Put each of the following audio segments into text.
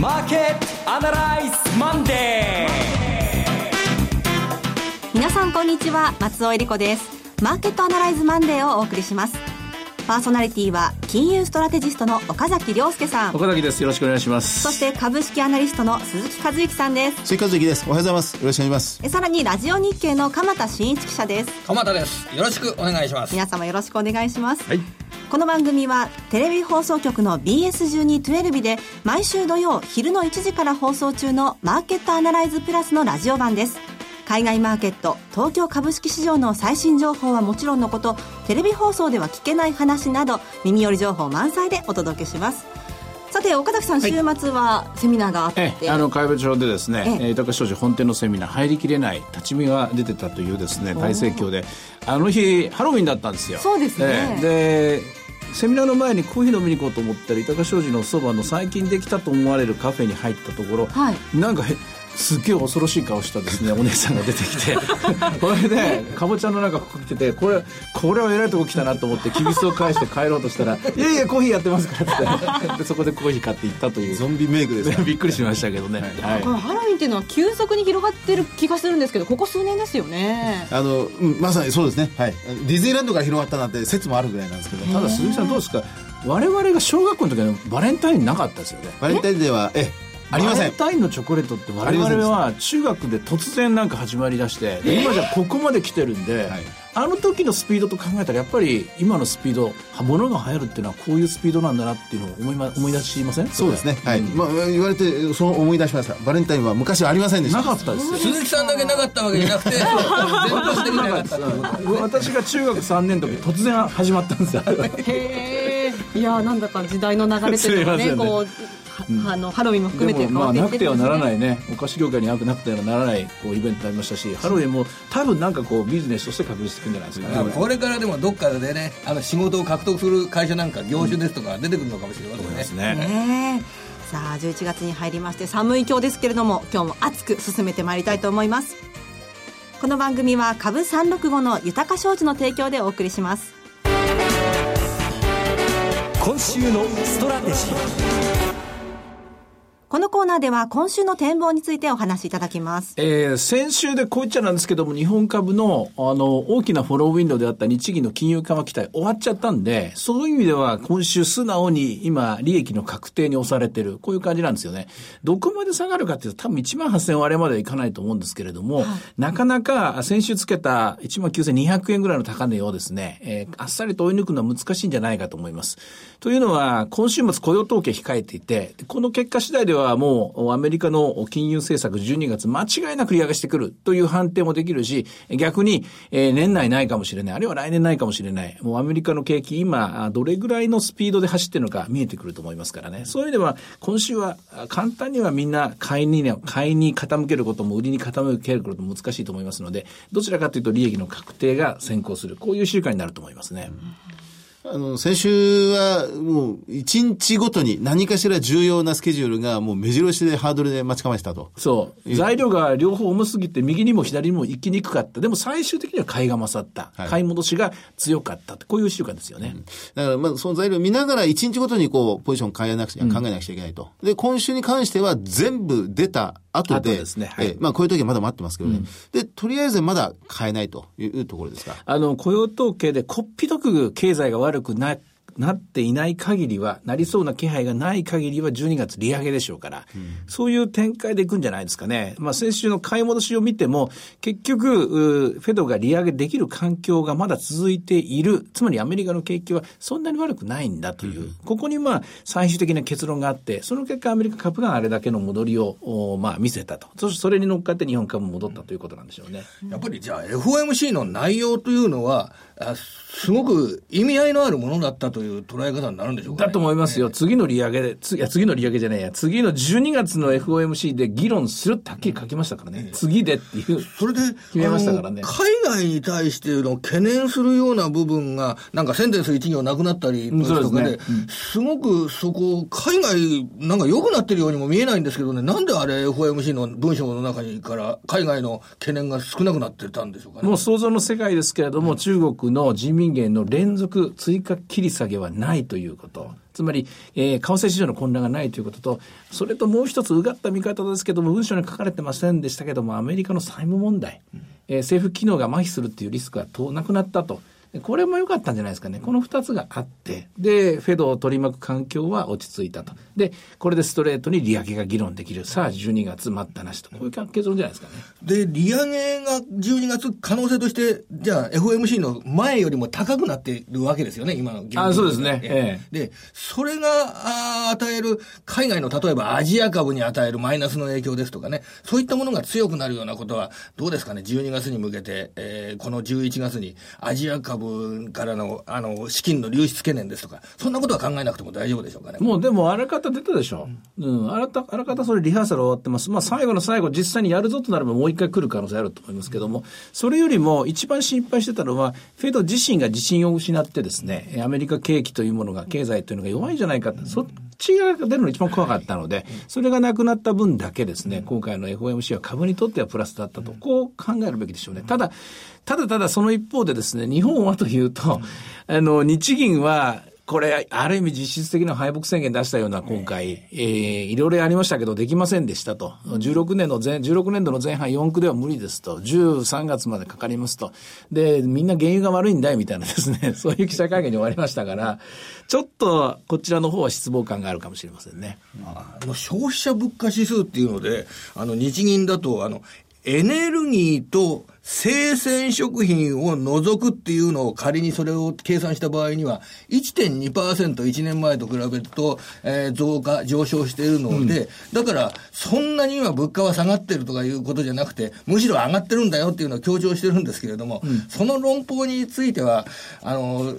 マーケットアナライズマンデー皆さんこんにちは松尾英里子です。マーケットアナライズマンデーをお送りします。パーソナリティは金融ストラテジストの岡崎良介さん。岡崎です。よろしくお願いします。そして株式アナリストの鈴木一之さんです。鈴木一之です。おはようございます。よろしくお願いします。えさらにラジオ日経の鎌田伸一記者です。鎌田です。よろしくお願いします。皆様よろしくお願いします、はい、この番組はテレビ放送局の BS1212 で毎週土曜昼の1時から放送中のマーケットアナライズプラスのラジオ版です。海外マーケット東京株式市場の最新情報はもちろんのことテレビ放送では聞けない話など耳寄り情報満載でお届けします。さて岡崎さん、週末はセミナーがあって、えあの海部町でですね、え豊商事本店のセミナー入りきれない立ち見が出てたというですね大盛況で。あの日ハロウィンだったんですよ。そうですね、でセミナーの前にコーヒー飲みに行こうと思ったら豊商事のそばの最近できたと思われるカフェに入ったところ、はい、なんかすっげえ恐ろしい顔したですねお姉さんが出てきて。これでかぼちゃの中こ着ててこれこれは偉いとこ来たなと思ってきびすを返して帰ろうとしたら「いやいやコーヒーやってますから」って。でそこでコーヒー買って行ったという。ゾンビメイクです びっくりしましたけどね、はい、このハロウィンっていうのは急速に広がってる気がするんですけどここ数年ですよね。あの、うん、まさにそうですね、はい、ディズニーランドから広がったなんて説もあるぐらいなんですけど。ただ鈴木さんどうですか？我々が小学校の時はバレンタインなかったですよね。バレンタインデーはえありません。バレンタインのチョコレートって我々は中学で突然なんか始まりだして、今じゃここまで来てるんで、はい、あの時のスピードと考えたらやっぱり今のスピード物が流行るっていうのはこういうスピードなんだなっていうのを思い,、ま、思い出しません？そうですね、はい、まあ、言われてそう思い出しました。バレンタインは昔はありませんでした。なかったですよ。鈴木さんだけなかったわけじゃなくて 全般的になかった。私が中学3年の時突然始まったんですよ。へえいやなんだか時代の流れというかね。こうあのハロウィンも含めてまあなくてはならないね。お菓子業界になくてはならない。こうイベントになりましたしハロウィンも多分なんかこうビジネスとして確立していくんじゃないですかね。これからでもどっかでねあの仕事を獲得する会社なんか業種ですとか出てくるのかもしれませんね,、ねねさあ11月に入りまして寒い今日ですけれども今日も熱く進めてまいりたいと思います。この番組は株365の豊か商事の提供でお送りします。今週のストラテジーこのコーナーでは今週の展望についてお話しいただきます。えー、先週でこういっちゃなんですけども、日本株の、あの、大きなフォローウィンドウであった日銀の金融緩和期待終わっちゃったんで、そういう意味では今週素直に今、利益の確定に押されてる、こういう感じなんですよね。どこまで下がるかっていうと多分1万8000割れまではいかないと思うんですけれども、はい、なかなか先週つけた1万9200円ぐらいの高値をですね、えー、あっさりと追い抜くのは難しいんじゃないかと思います。というのは、今週末雇用統計控えていて、この結果次第ではもうアメリカの金融政策12月間違いなく利上げしてくるという判定もできるし、逆に、えー、年内ないかもしれない、あるいは来年ないかもしれない。もうアメリカの景気今、どれぐらいのスピードで走ってるのか見えてくると思いますからね。そういう意味では、今週は簡単にはみんな買いに、ね買いに傾けることも売りに傾けることも難しいと思いますので、どちらかというと利益の確定が先行する。こういう週間になると思いますね。うんあの、先週はもう一日ごとに何かしら重要なスケジュールがもう目白押しでハードルで待ち構えてたと。そう。材料が両方重すぎて右にも左にも行きにくかった。でも最終的には買いが勝った。はい、買い戻しが強かった。こういう週間ですよね。うん、だからまあその材料を見ながら一日ごとにこうポジション変えなくちゃ、考えなくちゃいけないと。で、今週に関しては全部出た後で、ですね、はい、えまあこういう時はまだ待ってますけどね、うん、で、とりあえずまだ買えないというところですか？あの、雇用統計でこっぴどく経済が悪くななっていない限りは、なりそうな気配がない限りは12月利上げでしょうから、うん、そういう展開でいくんじゃないですかね。まあ先週の買い戻しを見ても、結局、フェドが利上げできる環境がまだ続いている。つまりアメリカの景気はそんなに悪くないんだという、うん、ここにまあ最終的な結論があって、その結果アメリカ株があれだけの戻りを、まあ見せたと。そしてそれに乗っかって日本株も戻ったということなんでしょうね。やっぱりじゃあ FOMC の内容というのは、すごく意味合いのあるものだったという捉え方になるんでしょうか、ね、だと思いますよ。次の利上げで、次の利上げじゃないや、次の12月の FOMC で議論するってはっきり書きましたからね。次でっていう。それで、決めましたからね。海外に対しての懸念するような部分が、なんかセンテンス1行なくなったりとかで、すごくそこ、海外なんか良くなってるようにも見えないんですけどね、なんであれ FOMC の文章の中にから海外の懸念が少なくなってたんでしょうかね。もう想像の世界ですけれども、中国の人民元の連続追加切り下げはないということ。つまり、えー、為替市場の混乱がないということと、それともう一つうがった見方ですけども、文章に書かれてませんでしたけども、アメリカの債務問題、えー、政府機能が麻痺するっていうリスクがなくなったと。これも良かったんじゃないですかね。この二つがあって、で、フェドを取り巻く環境は落ち着いたと。で、これでストレートに利上げが議論できる。さあ、12月待ったなしと。こういう結論じゃないですかね。で、利上げが12月可能性として、じゃあ FOMC の前よりも高くなっているわけですよね、今の現あそうですね。ええ、で、それがあ与える、海外の例えばアジア株に与えるマイナスの影響ですとかね、そういったものが強くなるようなことは、どうですかね、12月に向けて、えー、この11月にアジア株国からの、あの、資金の流出懸念ですとか、そんなことは考えなくても大丈夫でしょうかね。もうでも、あらかた出たでしょ。うん。あらた、あらかたそれリハーサル終わってます。まあ、最後の最後、実際にやるぞとなればもう一回来る可能性あると思いますけども、それよりも一番心配してたのは、フェド自身が自信を失ってですね、アメリカ景気というものが、経済というのが弱いんじゃないかそっちが出るのが一番怖かったので、それがなくなった分だけですね、今回の FOMC は株にとってはプラスだったと、こう考えるべきでしょうね。ただ、ただただその一方でですね、日本はというと、あの、日銀は、これ、ある意味実質的な敗北宣言出したような今回、えー、いろいろありましたけど、できませんでしたと。16年の前、16年度の前半4区では無理ですと。13月までかかりますと。で、みんな原油が悪いんだよみたいなですね、そういう記者会見に終わりましたから、ちょっとこちらの方は失望感があるかもしれませんね。あの消費者物価指数っていうので、あの日銀だと、あの、エネルギーと生鮮食品を除くっていうのを仮にそれを計算した場合には、1.2%、1年前と比べると、えー、増加、上昇しているので、うん、だから、そんなに今物価は下がってるとかいうことじゃなくて、むしろ上がってるんだよっていうのを強調してるんですけれども、うん、その論法については、あの、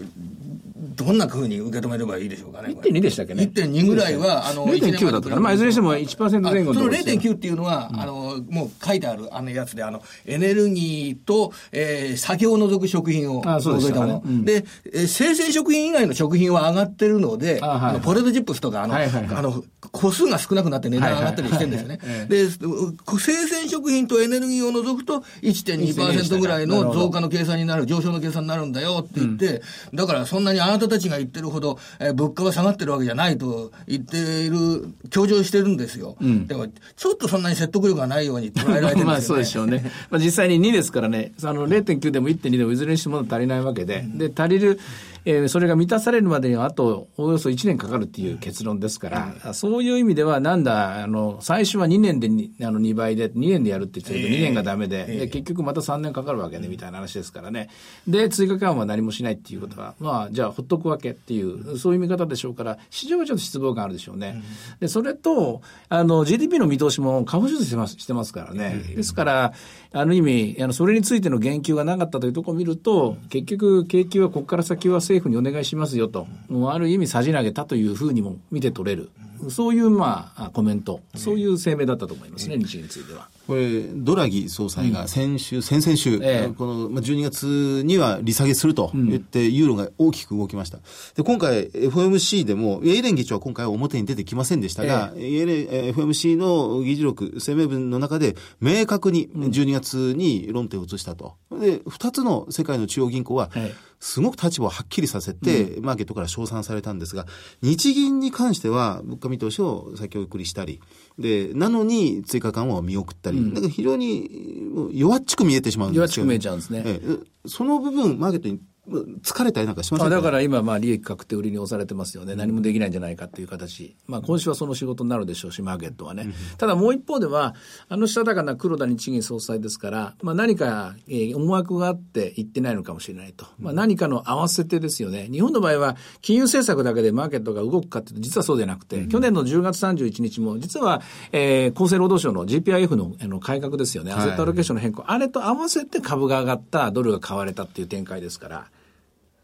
どんなふうに受け止めればいいでしょうかね。1.2でしたっけね。1.2ぐらいは、あの、0.9だったから、まあ、いずれにしても1%前後その0.9っていうのは、あの、もう書いてあるあのやつで、あの、エネルギーと、えー、酒を除く食品を除いたもの。で、え生鮮食品以外の食品は上がってるので、あのポテトチップスとか、あの、あの、個数が少なくなって値段上がったりしてるんですよね。で、生鮮食品とエネルギーを除くと1.2%ぐらいの増加の計算になる、上昇の計算になるんだよって言って、だからそんなにあなたたちが言ってるほど、えー、物価は下がってるわけじゃないと言っている、強調してるんですよ。うん、でも、ちょっとそんなに説得力がないように捉えられてるんですよ、ね、まあそうでしょうね。まあ実際に2ですからね、あの0.9でも1.2でもいずれにしても足りないわけで、で、足りる、えー、それが満たされるまでにはあとおよそ1年かかるっていう結論ですから、うん、そういう意味では、なんだ、あの、最初は2年であの2倍で、2年でやるって言ってるけど、2年がダメで、えー、で、結局また3年かかるわけね、みたいな話ですからね。で、追加緩和は何もしないっていうことは、まあ、じゃあ、ほっとくわけっていう、そういう見方でしょうから、市場はちょっと失望感あるでしょうね。うん、で、それと、あの、GDP の見通しも過保持してます、してますからね。ですから、あの意味、あの、それについての言及がなかったというところを見ると、結局、景気はここから先は政府にお願いしますよと、もうある意味さじ投げたというふうにも見て取れる。そういう、まあ、コメント、そういう声明だったと思いますね、日銀については。これ、ドラギ総裁が先週、うん、先々週、ええ、この12月には利下げすると言って、ユーロが大きく動きました。で、今回、FOMC でも、イエレン議長は今回は表に出てきませんでしたが、ええ、イエレン、FOMC の議事録、声明文の中で、明確に12月に論点を移したと。で、二つの世界の中央銀行は、すごく立場をはっきりさせて、マーケットから称賛されたんですが、日銀に関しては、物価見通しを先送りしたり、で、なのに追加緩和を見送ったり、うん、だから非常に弱っちく見えてしまうんですよ、ね、弱っちく見えちゃうんですね。ええ、その部分、マーケットに疲れたりなんかしますだから今、まあ、利益確定売りに押されてますよね、何もできないんじゃないかという形、まあ、今週はその仕事になるでしょうし、マーケットはね。うん、ただもう一方では、あのしたたかな黒田日銀総裁ですから、まあ、何か、えー、思惑があって言ってないのかもしれないと、まあ、何かの合わせてですよね、日本の場合は、金融政策だけでマーケットが動くかというと、実はそうでなくて、うん、去年の10月31日も、実は、えー、厚生労働省の GPIF のあの改革ですよね、アセットアロケーションの変更、あれと合わせて株が上がった、ドルが買われたっていう展開ですから。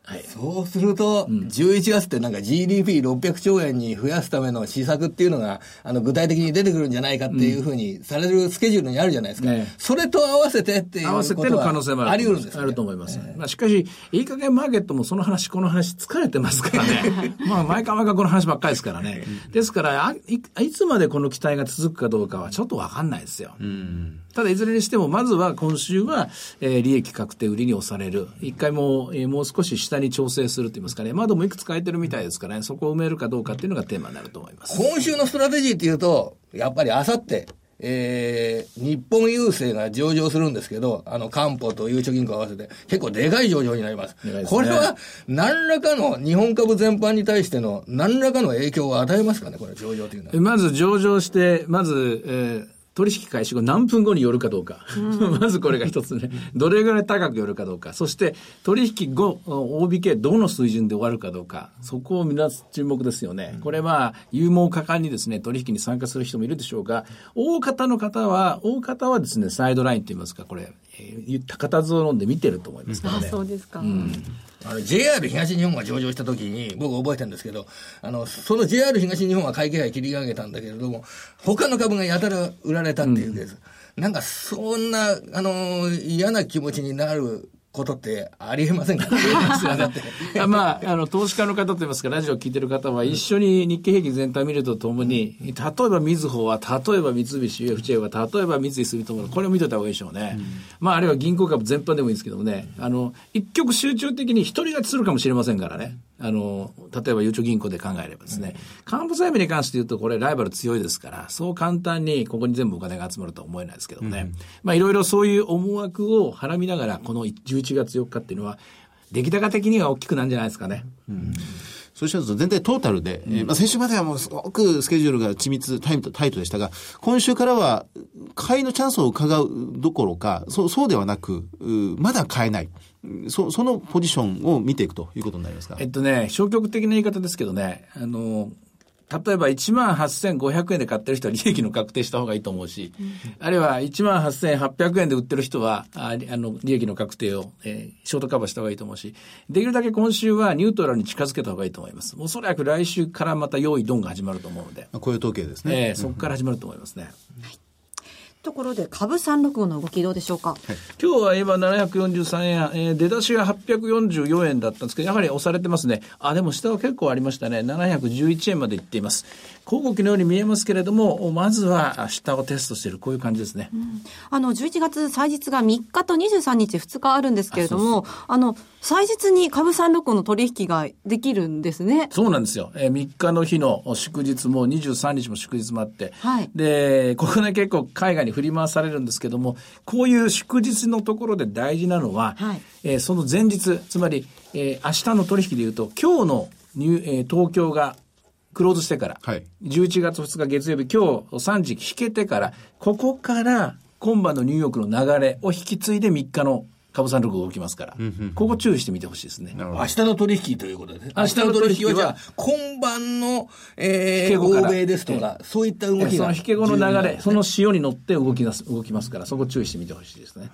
はい、そうすると、うん、11月ってなんか GDP600 兆円に増やすための施策っていうのが、あの、具体的に出てくるんじゃないかっていうふうにされるスケジュールにあるじゃないですか。ね、それと合わせてっていう合わせての可能性もあり得るんです、ね、あると思います。えー、まあ、しかし、いい加減マーケットもその話、この話疲れてますからね。まあ、毎回毎回この話ばっかりですからね。ですからあい、いつまでこの期待が続くかどうかはちょっとわかんないですよ。うんただいずれにしても、まずは今週は、えー、利益確定売りに押される。一回も、えー、もう少し下に調整すると言いますかね。窓もいくつ変えてるみたいですからね、そこを埋めるかどうかっていうのがテーマになると思います。今週のストラテジーっていうと、やっぱりあさって、えー、日本郵政が上場するんですけど、あの、官報とゆうちょ銀行合わせて、結構でかい上場になります。すね、これは、何らかの日本株全般に対しての、何らかの影響を与えますかね、これ、上場というのは。まず上場して、まず、えー、取引開始後何分後によるかどうか。まずこれが一つね。どれぐらい高くよるかどうか。そして取引後、OBK どの水準で終わるかどうか。そこを皆注目ですよね。これは勇猛果敢にですね、取引に参加する人もいるでしょうが、大方の方は、大方はですね、サイドラインといいますか、これ、えー、高田を飲んで見てると思いますからね。あ、そうですか。うんあの、JR 東日本が上場した時に、僕覚えてるんですけど、あの、その JR 東日本は会計杯切り上げたんだけれども、他の株がやたら売られたっていうケース。うん、なんか、そんな、あの、嫌な気持ちになることってありえませんか まあ、あの、投資家の方といいますか、ラジオを聞いてる方は、一緒に日経平均全体を見るとともに、例えばみずほは、例えば三菱 UFJ は、例えば三井住友これを見といた方がいいでしょうね。うん、まあ、あるいは銀行株全般でもいいんですけどもね、あの、一極集中的に一人勝ちするかもしれませんからね。あの、例えばゆうちょ銀行で考えればですね、幹部債務に関して言うと、これライバル強いですから、そう簡単にここに全部お金が集まるとは思えないですけどもね。うん、まあいろいろそういう思惑をはらみながら、この11月4日っていうのは、出来高的には大きくなるんじゃないですかね。うんそうしますと全体トータルで、うん、えー、まあ、先週まではもうすごくスケジュールが緻密、タイムタイトでしたが、今週からは買いのチャンスを伺うどころか、そうそうではなく、まだ買えない。そそのポジションを見ていくということになりますか？えっとね、消極的な言い方ですけどね、あの、例えば1万8500円で買ってる人は利益の確定した方がいいと思うし、うん、あるいは1万8800円で売ってる人は、ああの、利益の確定を、えー、ショートカバーした方がいいと思うし、できるだけ今週はニュートラルに近づけた方がいいと思います。おそらく来週からまた用意ドンが始まると思うので。こういう統計ですね。えー、そこから始まると思いますね。はいところで、株365の動きどうでしょうか、はい、今日は今743円、えー、出だしが844円だったんですけど、やはり押されてますね。あ、でも下は結構ありましたね。711円までいっています。交互期のように見えますけれども、まずは下をテストしている、こういう感じですね。うん、あの、11月祭日が3日と23日2日あるんですけれども、あの、祭日に株365の取引ができるんですね。そうなんですよ。えー、3日の日の祝日も23日も祝日もあって、はい、で、ここね結構海外に振り回されるんですけども、こういう祝日のところで大事なのは、はい、えー、その前日、つまり、えー、明日の取引でいうと、今日のニュ、えー、東京がクローズしてから、はい、11月2日月曜日、今日3時引けてから、ここから今晩のニューヨークの流れを引き継いで3日の株三六動きますから、ここ注意してみてほしいですね。明日の取引ということですね。明日の取引は、じゃあ、今晩の、えー、欧米ですとか、そういった動きが。その引け後の流れ、その潮に乗って動きます、動きますから、そこ注意してみてほしいですね。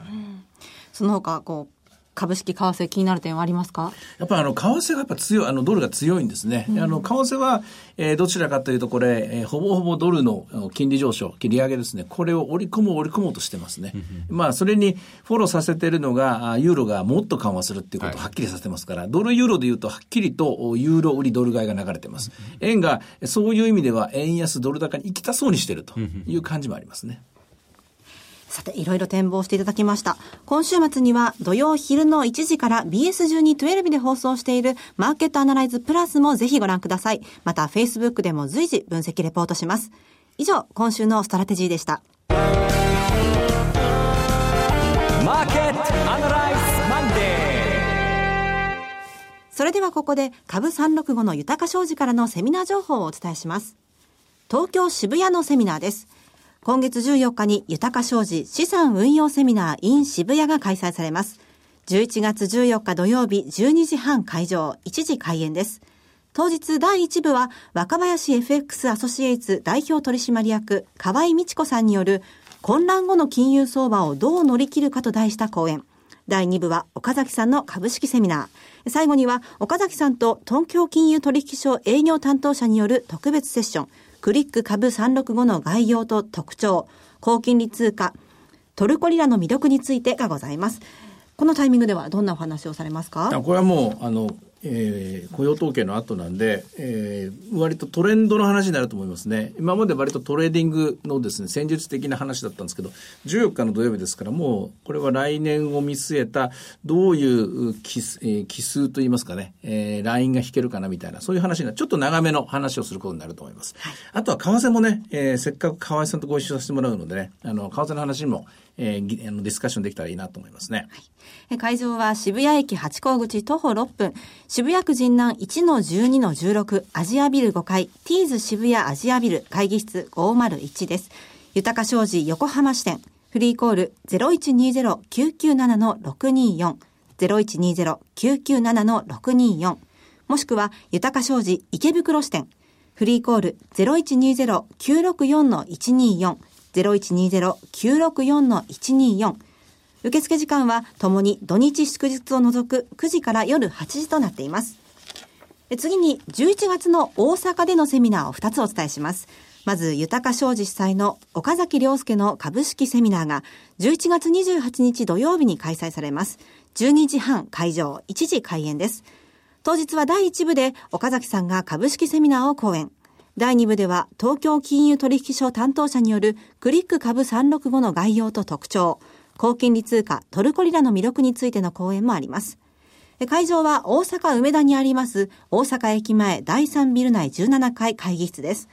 その他、こう、株式、為替気になる点はありますか？やっぱりあの、為替がやっぱ強い、あの、ドルが強いんですね。うん、あの、為替は、えー、どちらかというとこれ、えー、ほぼほぼドルの金利上昇、切り上げですね。これを織り込もう、織り込もうとしてますね。まあ、それにフォローさせてるのが、ユーロがもっと緩和するっていうことをはっきりさせてますから、はい、ドルユーロで言うと、はっきりとユーロ売りドル買いが流れてます。円が、そういう意味では、円安ドル高に行きたそうにしてるという感じもありますね。さて、いろいろ展望していただきました。今週末には土曜昼の1時から BS1212 で放送しているマーケットアナライズプラスもぜひご覧ください。また、Facebook でも随時分析レポートします。以上、今週のストラテジーでした。マーケットアナライズマンデーそれではここで株365の豊商事からのセミナー情報をお伝えします。東京渋谷のセミナーです。今月14日に豊か商事資産運用セミナー in 渋谷が開催されます。11月14日土曜日12時半会場、1時開演です。当日第1部は若林 FX アソシエイツ代表取締役河合美智子さんによる混乱後の金融相場をどう乗り切るかと題した講演。第2部は岡崎さんの株式セミナー。最後には岡崎さんと東京金融取引所営業担当者による特別セッション、クリック株365の概要と特徴、高金利通貨、トルコリラの魅力についてがございます。このタイミングではどんなお話をされますか？これはもう、あの、えー、雇用統計の後なんで、えー、割とトレンドの話になると思いますね。今まで割とトレーディングのですね、戦術的な話だったんですけど、14日の土曜日ですから、もう、これは来年を見据えた、どういう奇,、えー、奇数といいますかね、えー、ラインが引けるかなみたいな、そういう話が、ちょっと長めの話をすることになると思います。はい、あとは、為替もね、えー、せっかく河合さんとご一緒させてもらうのでね、あの、為替の話も、えー、ディスカッションできたらいいなと思いますね。はい、会場は渋谷駅八甲口徒歩6分、渋谷区神南1-12-16アジアビル5階、ティーズ渋谷アジアビル会議室501です。豊商事横浜支店、フリーコール0120-997-624、0120-997-624、もしくは豊商事池袋支店、フリーコール0120-964-124、0120-964-124受付時間はともに土日祝日を除く9時から夜8時となっています。次に11月の大阪でのセミナーを2つお伝えします。まず、豊商事主催の岡崎良介の株式セミナーが11月28日土曜日に開催されます。12時半会場、1時開演です。当日は第1部で岡崎さんが株式セミナーを講演。第2部では東京金融取引所担当者によるクリック株365の概要と特徴、高金利通貨トルコリラの魅力についての講演もあります。会場は大阪梅田にあります大阪駅前第3ビル内17階会議室です。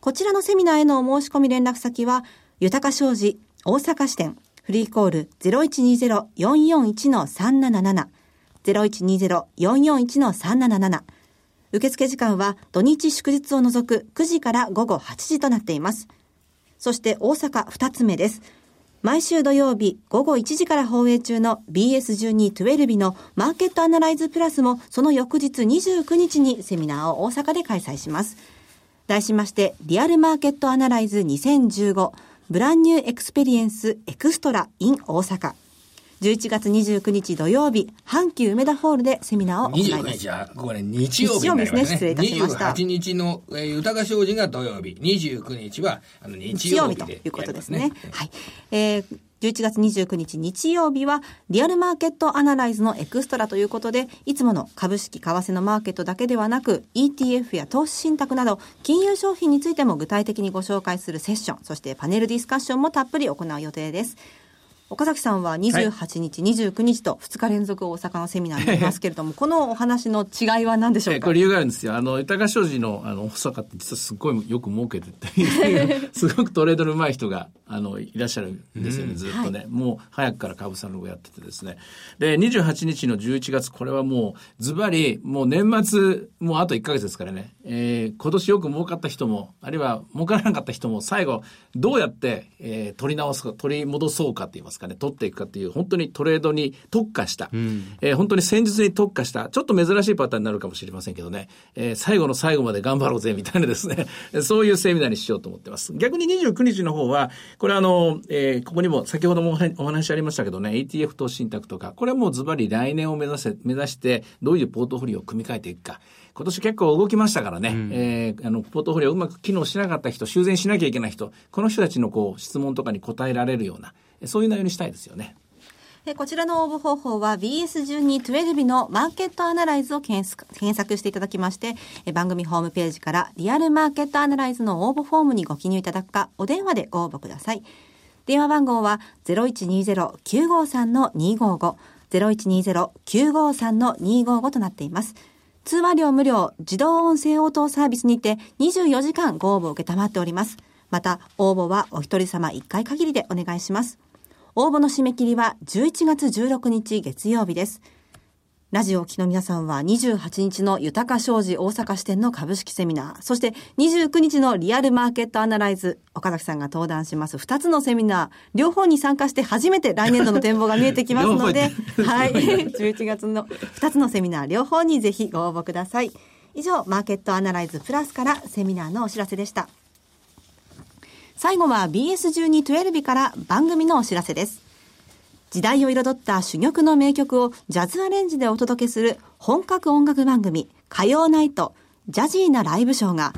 こちらのセミナーへのお申し込み連絡先は、豊商事大阪支店フリーコール0120-441-377 0120-441-377受付時間は土日祝日を除く9時から午後8時となっています。そして大阪2つ目です。毎週土曜日午後1時から放映中の BS12-12 のマーケットアナライズプラスもその翌日29日にセミナーを大阪で開催します。題しましてリアルマーケットアナライズ2015ブランニューエクスペリエンスエクストラ in 大阪。11月29日土曜日、阪急梅田ホールでセミナーを行います。29日は、ここね、日曜日になりますね。ですね、失礼いたしました。28日の、えー、豊商事が土曜日、29日は、あの、日曜日ということですね。はい。えー11月29日日曜日はリアルマーケットアナライズのエクストラということでいつもの株式為替のマーケットだけではなく ETF や投資信託など金融商品についても具体的にご紹介するセッションそしてパネルディスカッションもたっぷり行う予定です岡崎さんは28日、はい、29日と2日連続大阪のセミナーにいますけれども、このお話の違いは何でしょうか、これ理由があるんですよ。あの、豊商事のあの大阪って実はすごいよく儲けてて、すごくトレードの上手い人があのいらっしゃるんですよね、ずっとね、はい、もう早くから株さんのをやっててですね。で、28日の11月、これはもうズバリ、もう年末、もうあと1か月ですからね、えー、今年よく儲かった人も、あるいは儲からなかった人も、最後、どうやって、えー、取り直すか、取り戻そうかって言いますかね、取っていくかっていう、本当にトレードに特化した、うん、えー、本当に戦術に特化した、ちょっと珍しいパターンになるかもしれませんけどね、えー、最後の最後まで頑張ろうぜみたいなですね、そういうセミナーにしようと思ってます。逆に29日の方は、これあの、えー、ここにも先ほどもお話ありましたけどね、ETF 投資信託とか、これはもうズバリ来年を目指せ、目指して、どういうポートフォリオを組み替えていくか。今年結構動きましたからね、うん、えー、あの、ポートフォリオうまく機能しなかった人、修繕しなきゃいけない人、この人たちのこう、質問とかに答えられるような、そういう内容にしたいですよね。こちらの応募方法は BS1212 日のマーケットアナライズを検索していただきまして、番組ホームページからリアルマーケットアナライズの応募フォームにご記入いただくか、お電話でご応募ください。電話番号は0120-953-255、0120-953-255となっています。通話料無料、自動音声応答サービスにて24時間ご応募を受けたまっております。また、応募はお一人様一回限りでお願いします。応募の締め切りは11月16日月曜日です。ラジオを聴きの皆さんは28日の豊商事大阪支店の株式セミナー、そして29日のリアルマーケットアナライズ、岡崎さんが登壇します2つのセミナー、両方に参加して初めて来年度の展望が見えてきますので、はい、11月の2つのセミナー両方にぜひご応募ください。以上、マーケットアナライズプラスからセミナーのお知らせでした。最後は BS12-12 から番組のお知らせです。時代を彩った珠玉の名曲をジャズアレンジでお届けする本格音楽番組、火曜ナイト、 Jazzy なライブショーが、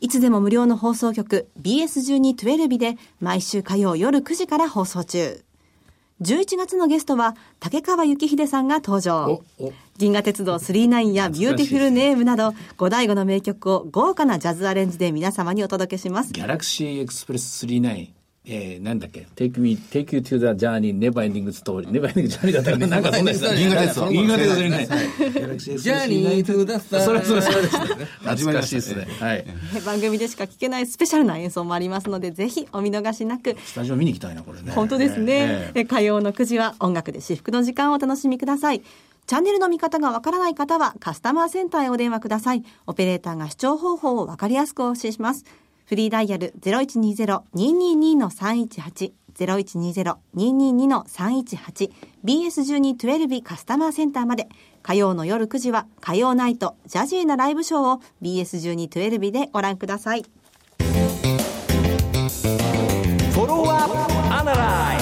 いつでも無料の放送局 BS1212 で毎週火曜夜9時から放送中。11月のゲストは竹川幸秀さんが登場。銀河鉄道999やビューティフルネームなど、五大五の名曲を豪華なジャズアレンジで皆様にお届けします。ギャラクシーエクスプレス999。えー、なんだっけ ?Take me, take you to the journey, never ending story. never ending journey だったかななんかそんなやつ銀河鉄道。銀河鉄道じゃない。ジャーニー to the star. それそれそれですね。懐かしいですね。はい。番組でしか聞けないスペシャルな演奏もありますので、ぜひお見逃しなく。スタジオ見に行きたいな、これね。本当ですね。火曜の9時は音楽で至福の時間をお楽しみください。チャンネルの見方がわからない方はカスタマーセンターへお電話ください。オペレーターが視聴方法をわかりやすくお教えします。フリーダイヤル0120-222-318 0120-222-318 BS1212 カスタマーセンターまで火曜の夜9時は火曜ナイトジャジーなライブショーを BS1212 でご覧ください。フォローアナライ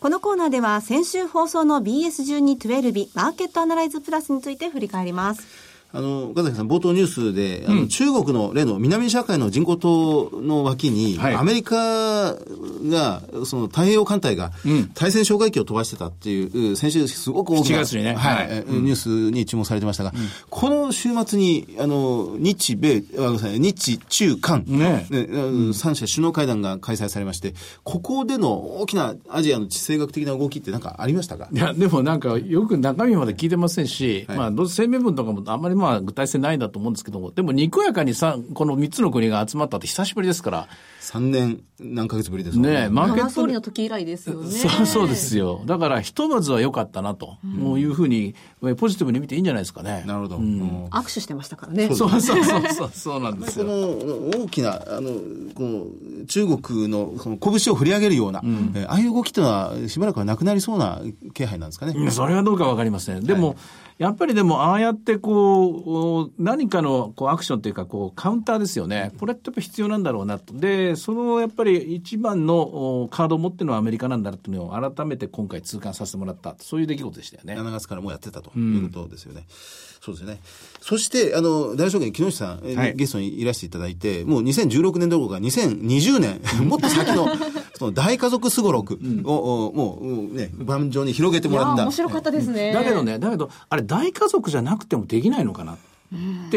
このコーナーでは先週放送の BS1212 マーケットアナライズプラスについて振り返ります。あの、岡崎さん、冒頭ニュースで、あの、中国の例の南シナ海の人工島の脇に、はい、アメリカが、その太平洋艦隊が、対戦哨戒機を飛ばしてたっていう、先週すごく大きな、ね、はい、はい、ニュースに注目されてましたが、うん、この週末に、あの、日米、あ日中韓、ね、ねうん、三者首脳会談が開催されまして、ここでの大きなアジアの地政学的な動きって何かありましたか？いや、でもなんか、よく中身まで聞いてませんし、はい、まあ、声明文とかもあんまりまあ、具体性ないんだと思うんですけども、でもにこやかにさ、この3つの国が集まったって久しぶりですから。3年何ヶ月ぶりですね。ねマーケット。総理の時以来ですよね。そうそうですよ。だから、ひとまずは良かったなと、ういうふうに、ポジティブに見ていいんじゃないですかね。なるほど。うん、握手してましたからね。そうそうそうそう、そうなんですよ。この大きな、あの、この中国のその拳を振り上げるような、うん、ああいう動きというのはしばらくはなくなりそうな気配なんですかね。それはどうかわかりません。でも、はいやっぱりでも、ああやってこう、何かのこうアクションというか、こう、カウンターですよね。これってやっぱ必要なんだろうなと。で、そのやっぱり一番のカードを持ってるのはアメリカなんだというのを改めて今回痛感させてもらった。そういう出来事でしたよね。7月からもうやってたということですよね。うん、そうですよね。そして、あの、大証券木下さん、はい、ゲストにいらしていただいて、もう2016年どころか2020年、もっと先の、その大家族すごろくを、うん、もうね、盤上に広げてもらった。面白かったですね。だけどね、だけど、あれ大家族じゃなくてもできないのかな。って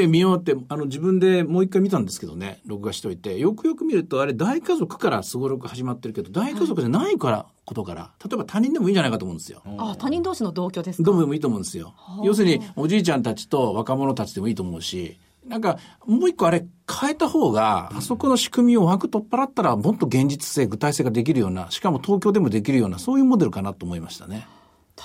見ようって、あの自分でもう一回見たんですけどね、録画しといて、よくよく見ると、あれ大家族からすごろく始まってるけど、大家族じゃないから、ことから、例えば他人でもいいんじゃないかと思うんですよ。あ他人同士の同居ですか？どうでもいいと思うんですよ。要するに、おじいちゃんたちと若者たちでもいいと思うし、なんか、もう一個あれ変えた方が、あそこの仕組みを枠取っ払ったら、もっと現実性、具体性ができるような、しかも東京でもできるような、そういうモデルかなと思いましたね。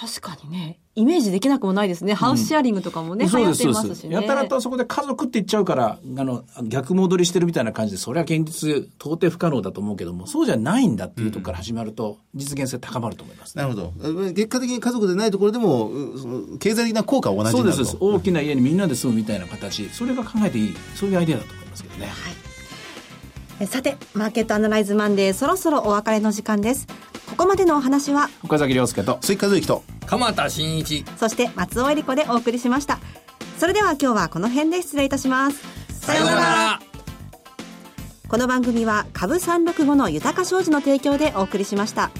確かにね。イメージできなくもないですね。ハウスシェアリングとかもね、うん、流行ってますしね。やたらとそこで家族って言っちゃうから、あの、逆戻りしてるみたいな感じで、それは現実、到底不可能だと思うけども、そうじゃないんだっていうところから始まると、実現性高まると思います、ね、なるほど。結果的に家族でないところでも、経済的な効果は同じそうです。大きな家にみんなで住むみたいな形、それが考えていい、そういうアイデアだと思いますけどね。はい。さて、マーケットアナライズマンデー、そろそろお別れの時間です。ここまでのお話は岡崎亮介と鈴木和之と鎌田新一。そして松尾恵理子でお送りしました。それでは今日はこの辺で失礼いたします。さようなら。この番組は株365の豊か商事の提供でお送りしました。